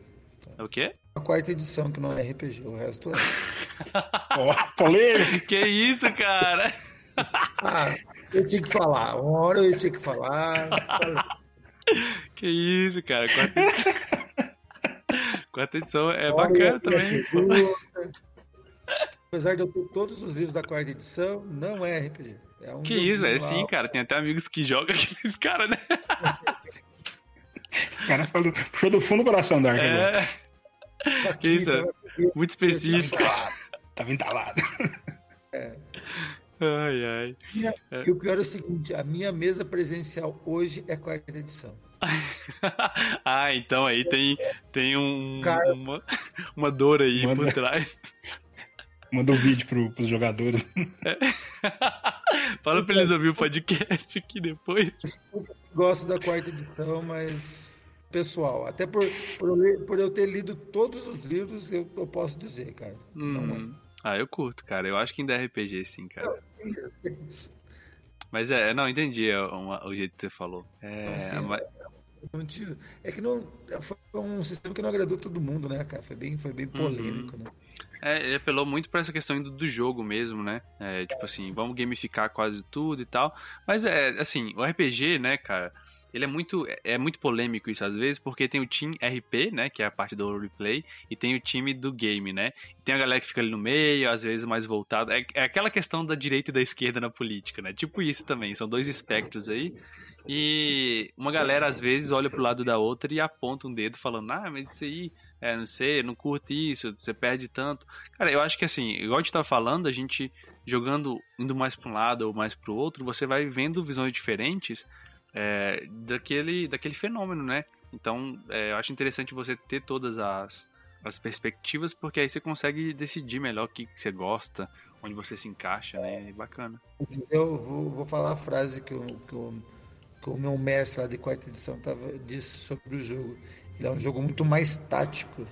É o quê? A quarta edição que não é RPG, o resto é. Oh, polêmico! que isso, cara? ah, eu tinha que falar. Uma hora eu tinha que falar. que isso, cara. Quarta edição, quarta edição é bacana também. Apesar de eu ter todos os livros da quarta edição, não é RPG. É um que isso, é sim, cara. Tem até amigos que jogam aqueles caras, né? O cara falou, puxou do fundo do coração da é... Aqui, isso, é muito específico. Tava entalado. É. Ai, ai. E o pior é o seguinte: a minha mesa presencial hoje é quarta edição. ah, então aí tem, tem um, Cara... uma, uma dor aí Manda... por trás. Manda um vídeo pro, pros jogadores. É. Fala pra eles ouvir o podcast aqui depois. Gosto da quarta edição, mas pessoal, até por, por, eu, por eu ter lido todos os livros, eu, eu posso dizer, cara. Hum. Ah, eu curto, cara. Eu acho que ainda é RPG, sim, cara. Mas é, não, entendi é uma, o jeito que você falou. É, assim, mas... é que não foi um sistema que não agradou todo mundo, né, cara? Foi bem, foi bem uhum. polêmico, uhum. né? É, ele apelou muito para essa questão do, do jogo mesmo, né? É, tipo assim, vamos gamificar quase tudo e tal. Mas é, assim, o RPG, né, cara? Ele é muito é muito polêmico isso às vezes, porque tem o team RP, né, que é a parte do replay, e tem o time do game, né? tem a galera que fica ali no meio, às vezes mais voltado. É, é aquela questão da direita e da esquerda na política, né? Tipo isso também, são dois espectros aí. E uma galera às vezes olha pro lado da outra e aponta um dedo falando: "Ah, mas isso aí, é, não sei, não curte isso, você perde tanto". Cara, eu acho que assim, igual a gente tá falando, a gente jogando indo mais para um lado ou mais para o outro, você vai vendo visões diferentes é, daquele, daquele fenômeno, né? Então, é, eu acho interessante você ter todas as, as perspectivas, porque aí você consegue decidir melhor o que, que você gosta, onde você se encaixa, né? É bacana. Eu vou, vou falar a frase que, eu, que, eu, que o meu mestre lá de quarta edição tava, disse sobre o jogo. Ele é um jogo muito mais tático.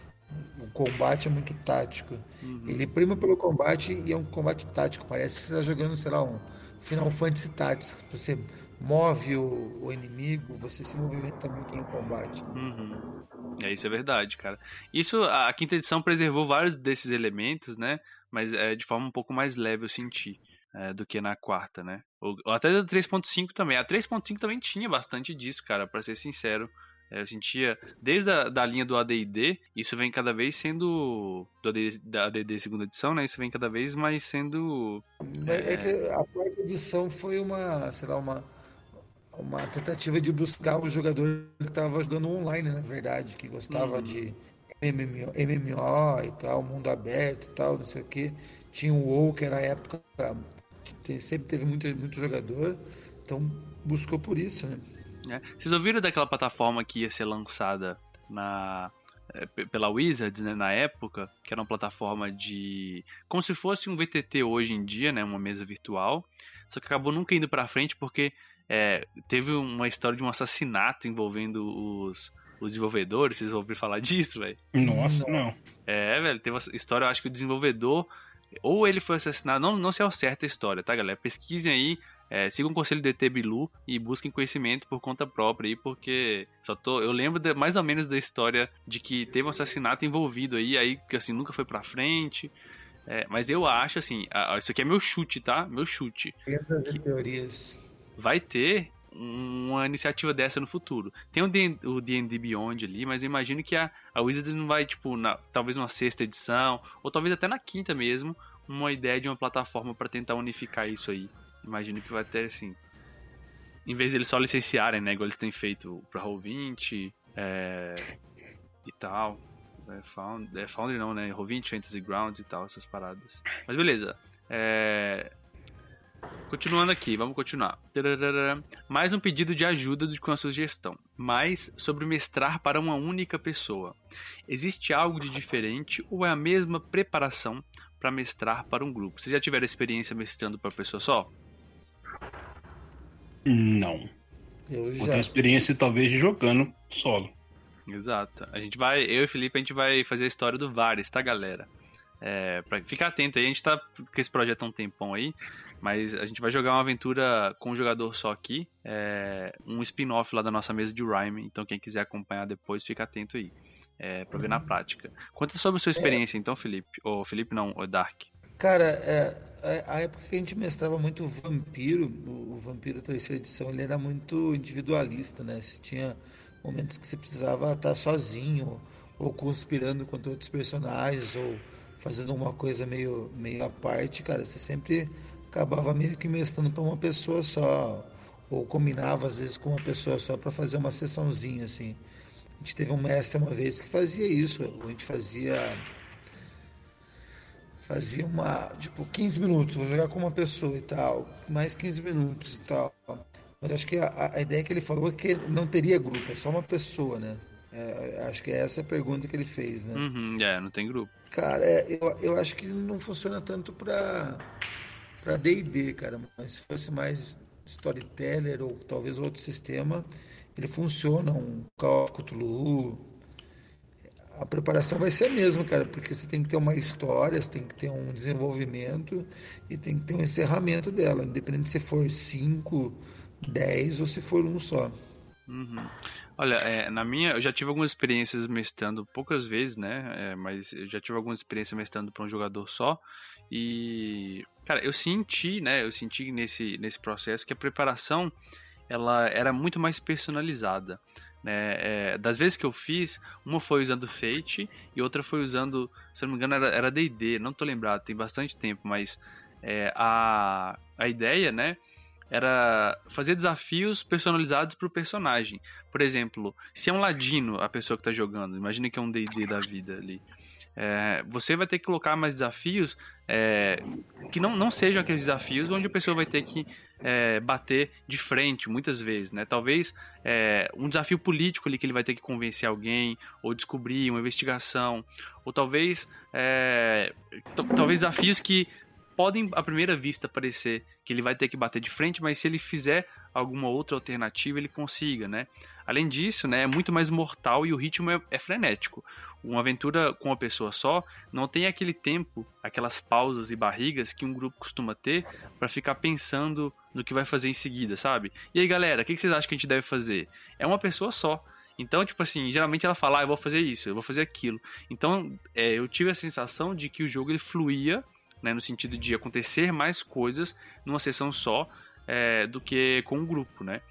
O combate é muito tático. Uhum. Ele prima pelo combate e é um combate tático. Parece que você está jogando, sei lá, um Final Fantasy Tactics. Você move o, o, inimigo, você se movimenta muito no combate. Uhum. É, isso é verdade, cara. Isso, a, a quinta edição preservou vários desses elementos, né? Mas é de forma um pouco mais leve, eu senti. É, do que na quarta, né? Ou, ou até da 3.5 também. A 3.5 também tinha bastante disso, cara, para ser sincero. É, eu sentia, desde a da linha do AD&D, isso vem cada vez sendo, do AD, da AD&D segunda edição, né, isso vem cada vez mais sendo... É, é que a quarta edição foi uma, sei lá, uma, uma tentativa de buscar o jogador que estava jogando online, na verdade, que gostava uhum. de MMO, MMO e tal, mundo aberto e tal, não sei o que. Tinha o WoW, que era a época que sempre teve muito, muito jogador, então buscou por isso, né? É. Vocês ouviram daquela plataforma que ia ser lançada na é, pela Wizards, né, na época, que era uma plataforma de como se fosse um VTT hoje em dia, né, uma mesa virtual, só que acabou nunca indo para frente porque é, teve uma história de um assassinato envolvendo os, os desenvolvedores. Vocês ouviram falar disso, velho? Nossa, não. É, velho, teve uma história, eu acho que o desenvolvedor. Ou ele foi assassinado, não, não sei ao certo a história, tá, galera? Pesquisem aí, é, sigam o conselho do ET Bilu e busquem conhecimento por conta própria aí, porque só tô. Eu lembro de, mais ou menos da história de que teve um assassinato envolvido aí, aí que assim, nunca foi pra frente. É, mas eu acho assim, a, isso aqui é meu chute, tá? Meu chute. Que, teorias vai ter uma iniciativa dessa no futuro. Tem o D&D Beyond ali, mas eu imagino que a, a Wizards não vai, tipo, na, talvez uma sexta edição, ou talvez até na quinta mesmo, uma ideia de uma plataforma para tentar unificar isso aí. Imagino que vai ter, assim, em vez de eles só licenciarem, né, igual eles têm feito pra Roll20 é, e tal. É, Found, é Foundry não, né, Roll20, Fantasy Grounds e tal, essas paradas. Mas beleza. É, Continuando aqui, vamos continuar. Mais um pedido de ajuda que uma sugestão. Mais sobre mestrar para uma única pessoa. Existe algo de diferente ou é a mesma preparação para mestrar para um grupo? Vocês já tiveram experiência mestrando para pessoa só? Não. Eu já. Eu tenho experiência talvez de jogando solo. Exato. A gente vai, eu e o Felipe, a gente vai fazer a história do Vares, tá, galera? É, pra ficar atento aí, a gente tá com esse projeto há um tempão aí, mas a gente vai jogar uma aventura com um jogador só aqui, é, um spin-off lá da nossa mesa de Rhyme, então quem quiser acompanhar depois, fica atento aí, é, pra ver na prática. Conta sobre a sua experiência então, Felipe, ou Felipe não, o Dark. Cara, é, a época que a gente mestrava muito Vampiro, o, o Vampiro terceira edição, ele era muito individualista, né? Você tinha momentos que você precisava estar sozinho, ou conspirando contra outros personagens, ou fazendo uma coisa meio, meio à parte, cara, você sempre acabava meio que mestrando para uma pessoa só, ou combinava às vezes com uma pessoa só para fazer uma sessãozinha, assim. A gente teve um mestre uma vez que fazia isso, a gente fazia fazia uma, tipo, 15 minutos, vou jogar com uma pessoa e tal, mais 15 minutos e tal. Mas acho que a, a ideia que ele falou é que não teria grupo, é só uma pessoa, né? É, acho que é essa a pergunta que ele fez, né? Uhum, é, não tem grupo. Cara, é, eu, eu acho que não funciona tanto pra, pra D&D, cara, mas se fosse mais storyteller ou talvez outro sistema, ele funciona, um Cthulhu, a preparação vai ser a mesma, cara, porque você tem que ter uma história, você tem que ter um desenvolvimento e tem que ter um encerramento dela, independente se for 5, 10 ou se for um só. Uhum. Olha, é, na minha, eu já tive algumas experiências mestrando poucas vezes, né? É, mas eu já tive algumas experiências mestrando para um jogador só. E, cara, eu senti, né? Eu senti nesse, nesse processo que a preparação ela era muito mais personalizada. Né? É, das vezes que eu fiz, uma foi usando Fate e outra foi usando, se não me engano, era D&D, não tô lembrado, tem bastante tempo, mas é, a, a ideia, né, era fazer desafios personalizados para o personagem. Por exemplo, se é um ladino a pessoa que está jogando, imagine que é um D&D da vida ali. É, você vai ter que colocar mais desafios é, que não, não sejam aqueles desafios onde a pessoa vai ter que é, bater de frente muitas vezes, né? Talvez é, um desafio político ali que ele vai ter que convencer alguém, ou descobrir uma investigação, ou talvez é, talvez desafios que podem à primeira vista parecer que ele vai ter que bater de frente, mas se ele fizer alguma outra alternativa ele consiga, né? Além disso, né, é muito mais mortal e o ritmo é, é frenético uma aventura com uma pessoa só não tem aquele tempo, aquelas pausas e barrigas que um grupo costuma ter para ficar pensando no que vai fazer em seguida, sabe? E aí, galera, o que vocês acham que a gente deve fazer? É uma pessoa só. Então, tipo assim, geralmente ela fala, ah, eu vou fazer isso, eu vou fazer aquilo. Então, é, eu tive a sensação de que o jogo ele fluía, né, no sentido de acontecer mais coisas numa sessão só é, do que com um grupo, né?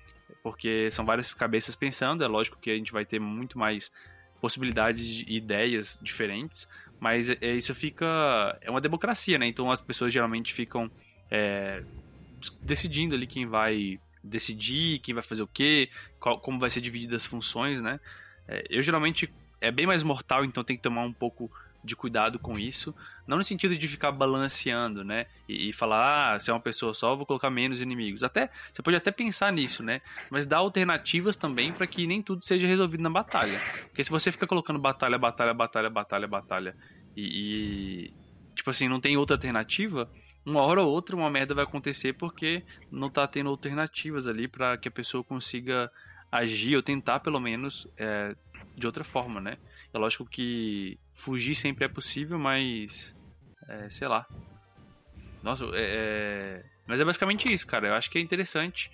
Porque são várias cabeças pensando, é lógico que a gente vai ter muito mais possibilidades de ideias diferentes, mas é, isso fica. É uma democracia, né? Então as pessoas geralmente ficam é, decidindo ali quem vai decidir, quem vai fazer o quê, qual, como vai ser divididas as funções, né? É, eu geralmente é bem mais mortal, então tem que tomar um pouco de cuidado com isso. Não no sentido de ficar balanceando, né? E, e, falar, ah, se é uma pessoa só, vou colocar menos inimigos. Até Você pode até pensar nisso, né? Mas dá alternativas também para que nem tudo seja resolvido na batalha. Porque se você fica colocando batalha, batalha, batalha, batalha, batalha, e, e tipo assim, não tem outra alternativa, uma hora ou outra uma merda vai acontecer porque não tá tendo alternativas ali para que a pessoa consiga agir ou tentar pelo menos é, de outra forma, né? É lógico que fugir sempre é possível, mas. É, sei lá. Nossa, é, é, Mas é basicamente isso, cara. Eu acho que é interessante.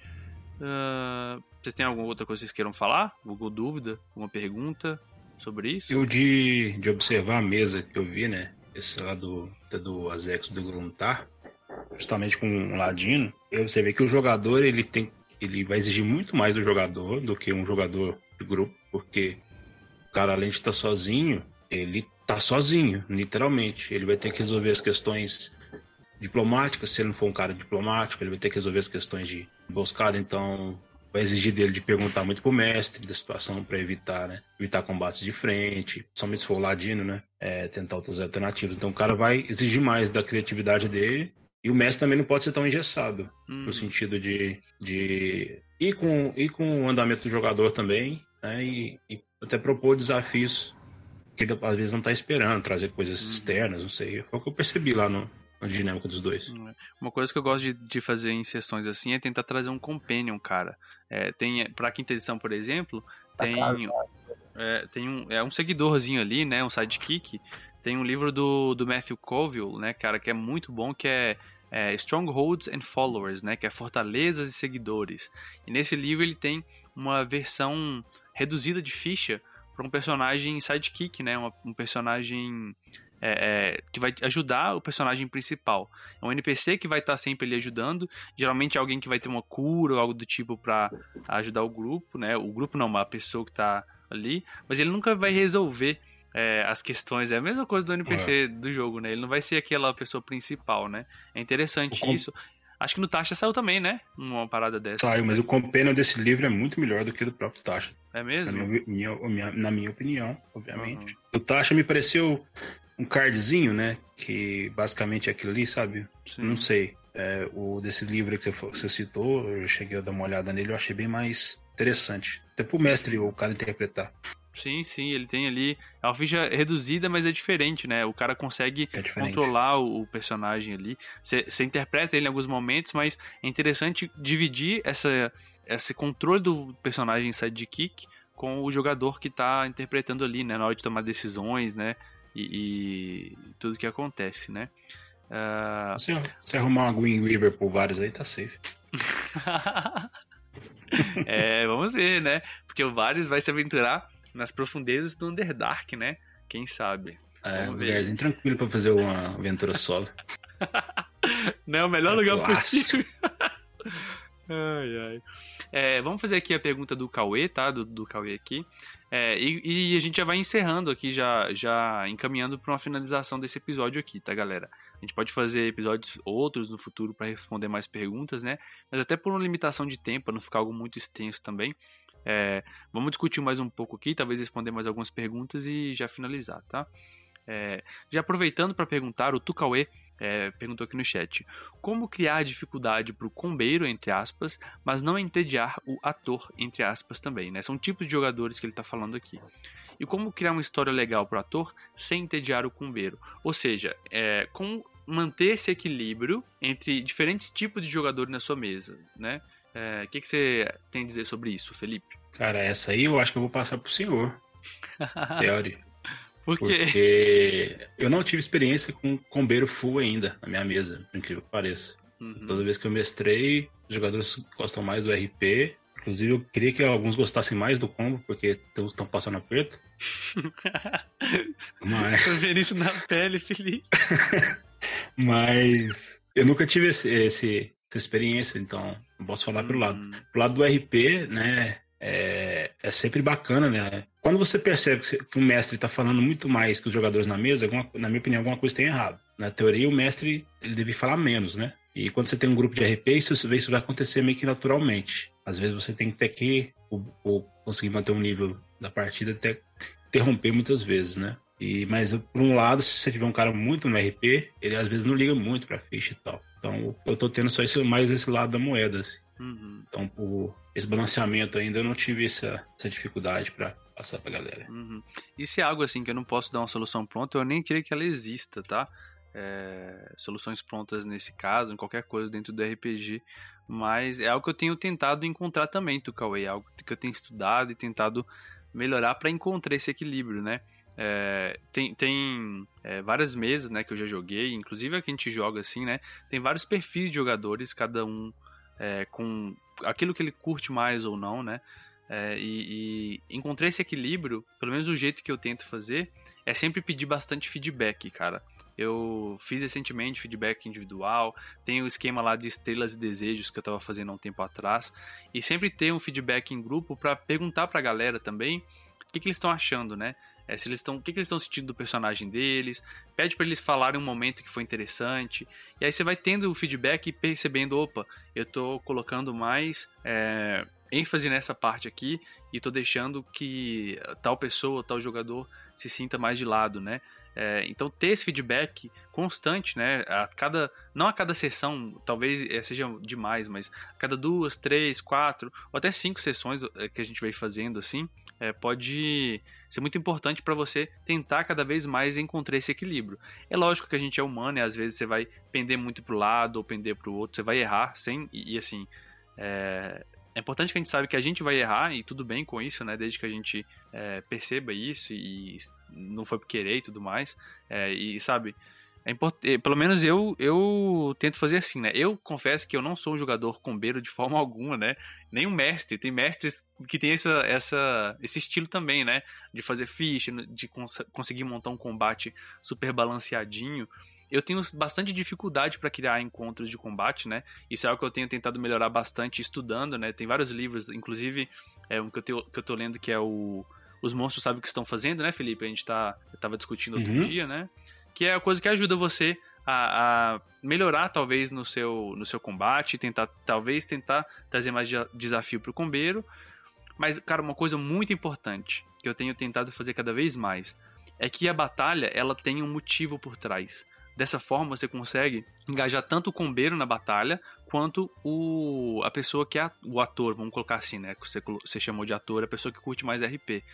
Uh, vocês têm alguma outra coisa que vocês queiram falar? Alguma dúvida? Alguma pergunta sobre isso? Eu de, de observar a mesa que eu vi, né? Esse lá do, do Azex do Gruntar, justamente com um ladino, você vê que o jogador ele tem ele vai exigir muito mais do jogador do que um jogador de grupo, porque cara além de estar sozinho, ele tá sozinho, literalmente. Ele vai ter que resolver as questões diplomáticas, se ele não for um cara diplomático, ele vai ter que resolver as questões de emboscada, então vai exigir dele de perguntar muito pro mestre da situação para evitar, né? Evitar combates de frente, somente se for o ladino, né? É, tentar outras alternativas. Então o cara vai exigir mais da criatividade dele e o mestre também não pode ser tão engessado, hum. no sentido de, de ir, com, ir com o andamento do jogador também, né? E, e até propor desafios que ele às vezes não está esperando, trazer coisas uhum. externas, não sei. Foi o que eu percebi lá no, na dinâmica dos dois. É. Uma coisa que eu gosto de, de fazer em sessões assim é tentar trazer um companion, cara. É, tem, pra quinta edição, por exemplo, tá tem. é, tem um, é um seguidorzinho ali, né? Um sidekick. Tem um livro do, do Matthew Colville, né, cara, que é muito bom, que é, é Strongholds and Followers, né? Que é Fortalezas e Seguidores. E nesse livro ele tem uma versão reduzida de ficha para um personagem sidekick, né? Um personagem é, é, que vai ajudar o personagem principal. É um NPC que vai estar tá sempre ali ajudando. Geralmente é alguém que vai ter uma cura ou algo do tipo para ajudar o grupo, né? O grupo não, uma pessoa que está ali. Mas ele nunca vai resolver é, as questões. É a mesma coisa do NPC é. do jogo, né? Ele não vai ser aquela pessoa principal, né? É interessante com... isso. Acho que no Tasha saiu também, né? Uma parada dessa. Saiu, mas o compêndio desse livro é muito melhor do que do próprio Tasha. É mesmo? Na minha, minha, na minha opinião, obviamente. Uhum. O Tasha me pareceu um cardzinho, né? Que basicamente é aquilo ali, sabe? Sim. Não sei. É, o desse livro que você citou, eu cheguei a dar uma olhada nele, eu achei bem mais interessante. Até pro mestre ou o cara interpretar. Sim, sim, ele tem ali. É uma ficha reduzida, mas é diferente, né? O cara consegue é controlar o, personagem ali. Você interpreta ele em alguns momentos, mas é interessante dividir essa, esse controle do personagem sidekick com o jogador que está interpretando ali, né? Na hora de tomar decisões, né? E, e tudo que acontece, né? Uh... Se, se arrumar uma Green River por vários aí, tá safe. é, vamos ver, né? Porque o Varys vai se aventurar nas profundezas do Underdark, né? Quem sabe? É, um lugarzinho tranquilo pra fazer uma aventura solo. Não é o melhor é lugar clássico. possível. ai, ai. É, vamos fazer aqui a pergunta do Cauê, tá? Do, do Cauê aqui. É, e, e, a gente já vai encerrando aqui, já, já encaminhando para uma finalização desse episódio aqui, tá, galera? A gente pode fazer episódios outros no futuro para responder mais perguntas, né? Mas até por uma limitação de tempo, para não ficar algo muito extenso também, é, vamos discutir mais um pouco aqui, talvez responder mais algumas perguntas e já finalizar, tá? É, já aproveitando para perguntar, o Tucauê é, perguntou aqui no chat: Como criar dificuldade para o combeiro, entre aspas, mas não entediar o ator, entre aspas, também, né? São tipos de jogadores que ele está falando aqui. E como criar uma história legal para o ator sem entediar o combeiro? Ou seja, é, como manter esse equilíbrio entre diferentes tipos de jogadores na sua mesa, né? É, o que, que você tem a dizer sobre isso, Felipe? Cara, essa aí eu acho que eu vou passar pro senhor. Teoria. Por quê? Porque eu não tive experiência com combeiro full ainda na minha mesa, incrível que pareça. Uhum. Toda vez que eu mestrei, os jogadores gostam mais do RP. Inclusive, eu queria que alguns gostassem mais do combo, porque estão passando aperto. Mas... Tô vendo isso na pele, Felipe. Mas eu nunca tive esse, esse, essa experiência, então não posso falar pro lado. Hum. Pro lado do RP, né? É, é sempre bacana, né? Quando você percebe que, o mestre está falando muito mais que os jogadores na mesa, alguma, na minha opinião, alguma coisa tem errado. Na teoria, o mestre ele deve falar menos, né? E quando você tem um grupo de RP, isso, isso vai acontecer meio que naturalmente. Às vezes você tem que ter que ou, ou conseguir manter um nível da partida até interromper muitas vezes, né? E, mas por um lado, se você tiver um cara muito no RP, ele às vezes não liga muito pra ficha e tal. Então eu tô tendo só esse, mais esse lado da moeda. Assim. Uhum. Então, por esse balanceamento ainda, eu não tive essa, essa dificuldade para passar pra galera. Uhum. Isso é algo assim que eu não posso dar uma solução pronta, eu nem queria que ela exista, tá? É, soluções prontas nesse caso, em qualquer coisa dentro do RPG, mas é algo que eu tenho tentado encontrar também, Tukaway, é algo que eu tenho estudado e tentado melhorar para encontrar esse equilíbrio, né? É, tem tem é, várias mesas né, que eu já joguei, inclusive a que a gente joga assim, né? Tem vários perfis de jogadores, cada um é, com aquilo que ele curte mais ou não, né? É, e, e encontrei esse equilíbrio, pelo menos o jeito que eu tento fazer, é sempre pedir bastante feedback, cara. Eu fiz recentemente feedback individual, tem o esquema lá de estrelas e desejos que eu estava fazendo há um tempo atrás, e sempre ter um feedback em grupo para perguntar para a galera também o que, que eles estão achando, né? É, se eles estão, o que, que eles estão sentindo do personagem deles, pede para eles falarem um momento que foi interessante, e aí você vai tendo o feedback e percebendo, opa, eu estou colocando mais é, ênfase nessa parte aqui e estou deixando que tal pessoa, tal jogador se sinta mais de lado, né? É, então ter esse feedback constante, né? A cada, não a cada sessão, talvez é, seja demais, mas a cada duas, três, quatro ou até cinco sessões é, que a gente vai fazendo assim, é, pode ser muito importante para você tentar cada vez mais encontrar esse equilíbrio. É lógico que a gente é humano e às vezes você vai pender muito para o lado ou pender para o outro, você vai errar sem e, e assim é, é importante que a gente saiba que a gente vai errar e tudo bem com isso, né? Desde que a gente é, perceba isso e não foi por querer e tudo mais. É, e sabe, é import... Eh, pelo menos eu eu tento fazer assim, né? Eu confesso que eu não sou um jogador combeiro de forma alguma, né? Nem um mestre. Tem mestres que tem essa, essa, esse estilo também, né? De fazer ficha, de cons conseguir montar um combate super balanceadinho. Eu tenho bastante dificuldade para criar encontros de combate, né? Isso é algo que eu tenho tentado melhorar bastante estudando, né? Tem vários livros, inclusive é um que eu, tenho, que eu tô lendo que é o Os Monstros Sabem o que Estão Fazendo, né, Felipe? A gente tá, eu tava discutindo outro uhum. dia, né? Que é a coisa que ajuda você a, a, melhorar talvez no seu, no seu combate, tentar talvez tentar trazer mais desafio para o combeiro. Mas, cara, uma coisa muito importante que eu tenho tentado fazer cada vez mais é que a batalha ela tem um motivo por trás. Dessa forma você consegue engajar tanto o combeiro na batalha quanto o, a pessoa que é o ator, vamos colocar assim, né? Que você, você chamou de ator, a pessoa que curte mais RP.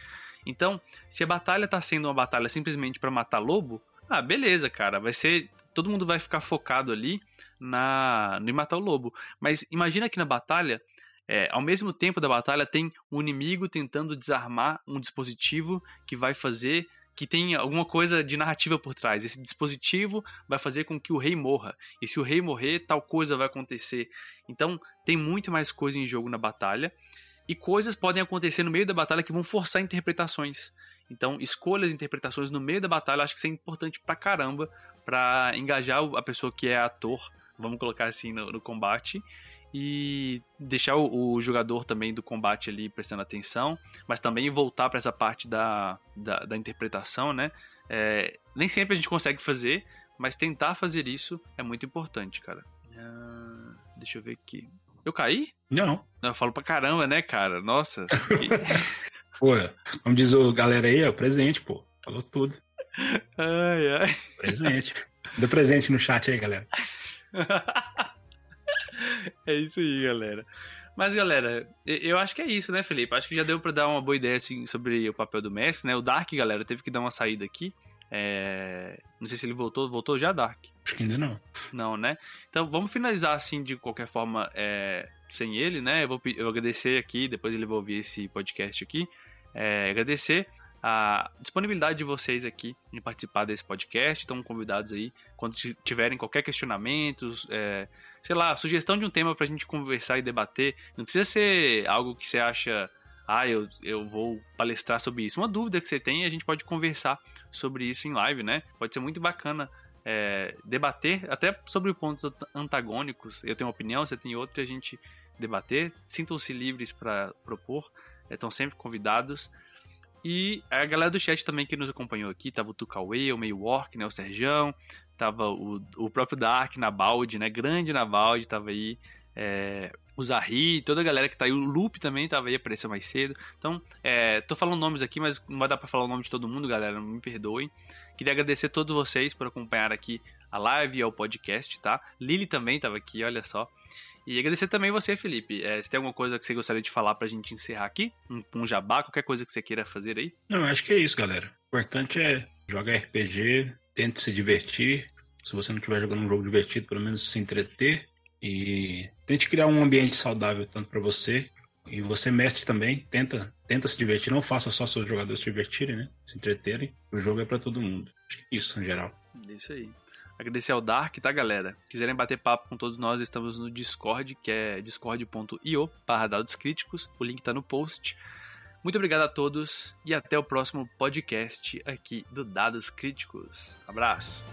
Então, se a batalha está sendo uma batalha simplesmente para matar lobo, ah, beleza, cara. Vai ser. Todo mundo vai ficar focado ali na no matar o lobo. Mas imagina que na batalha, é, ao mesmo tempo da batalha, tem um inimigo tentando desarmar um dispositivo que vai fazer que tem alguma coisa de narrativa por trás. Esse dispositivo vai fazer com que o rei morra. E se o rei morrer, tal coisa vai acontecer. Então, tem muito mais coisa em jogo na batalha. E coisas podem acontecer no meio da batalha que vão forçar interpretações. Então, escolhas, interpretações no meio da batalha, acho que isso é importante pra caramba para engajar a pessoa que é ator, vamos colocar assim, no, no combate e deixar o, o, jogador também do combate ali prestando atenção, mas também voltar para essa parte da, da, da interpretação, né? É, nem sempre a gente consegue fazer, mas tentar fazer isso é muito importante, cara. Uh, deixa eu ver aqui. Eu caí? Não. Eu falo pra caramba, né, cara? Nossa. Pô, como diz o galera aí, é o presente, pô. Falou tudo. Ai, ai. Presente. Dê presente no chat aí, galera. é isso aí, galera. Mas, galera, eu acho que é isso, né, Felipe? Acho que já deu para dar uma boa ideia, assim, sobre o papel do Messi, né? O Dark, galera, teve que dar uma saída aqui. É... Não sei se ele voltou. Voltou já, Dark? Acho que ainda não. Não, né? Então, vamos finalizar, assim, de qualquer forma, é... sem ele, né? Eu vou, eu agradecer aqui, depois ele vai ouvir esse podcast aqui é, agradecer a disponibilidade de vocês aqui em participar desse podcast. Estão convidados aí quando tiverem qualquer questionamento, é, sei lá, sugestão de um tema para a gente conversar e debater. Não precisa ser algo que você acha, ah, eu, eu vou palestrar sobre isso. Uma dúvida que você tem, a gente pode conversar sobre isso em live, né? Pode ser muito bacana é, debater até sobre pontos antagônicos. Eu tenho uma opinião, você tem outra, a gente debater. Sintam-se livres para propor estão sempre convidados. E a galera do chat também que nos acompanhou aqui, tava o Tukaway, o Meio Orc, né, o Serjão, tava o, o próprio Dark na balde, né, grande na balde, tava aí, é, o Zahri, toda a galera que tá aí, o Loop também tava aí, apareceu mais cedo. Então, é, tô falando nomes aqui, mas não vai dar pra falar o nome de todo mundo, galera, me perdoem. Queria agradecer a todos vocês por acompanhar aqui a live e o podcast, tá? Lili também tava aqui, olha só. E agradecer também você, Felipe. É, se tem alguma coisa que você gostaria de falar pra gente encerrar aqui, um, um jabá, qualquer coisa que você queira fazer aí. Não, acho que é isso, galera. O importante é jogar RPG, tente se divertir. Se você não estiver jogando um jogo divertido, pelo menos se entreter. E tente criar um ambiente saudável tanto para você e você mestre também, tenta, tenta se divertir, não faça só seus jogadores se divertirem, né? Se entreterem. O jogo é para todo mundo. É isso, no geral. Isso aí. Agradecer ao Dark, tá, galera? Quiserem bater papo com todos nós, estamos no Discord, que é discord.io barra dados críticos. O link tá no post. Muito obrigado a todos e até o próximo podcast aqui do Dados Críticos. Abraço!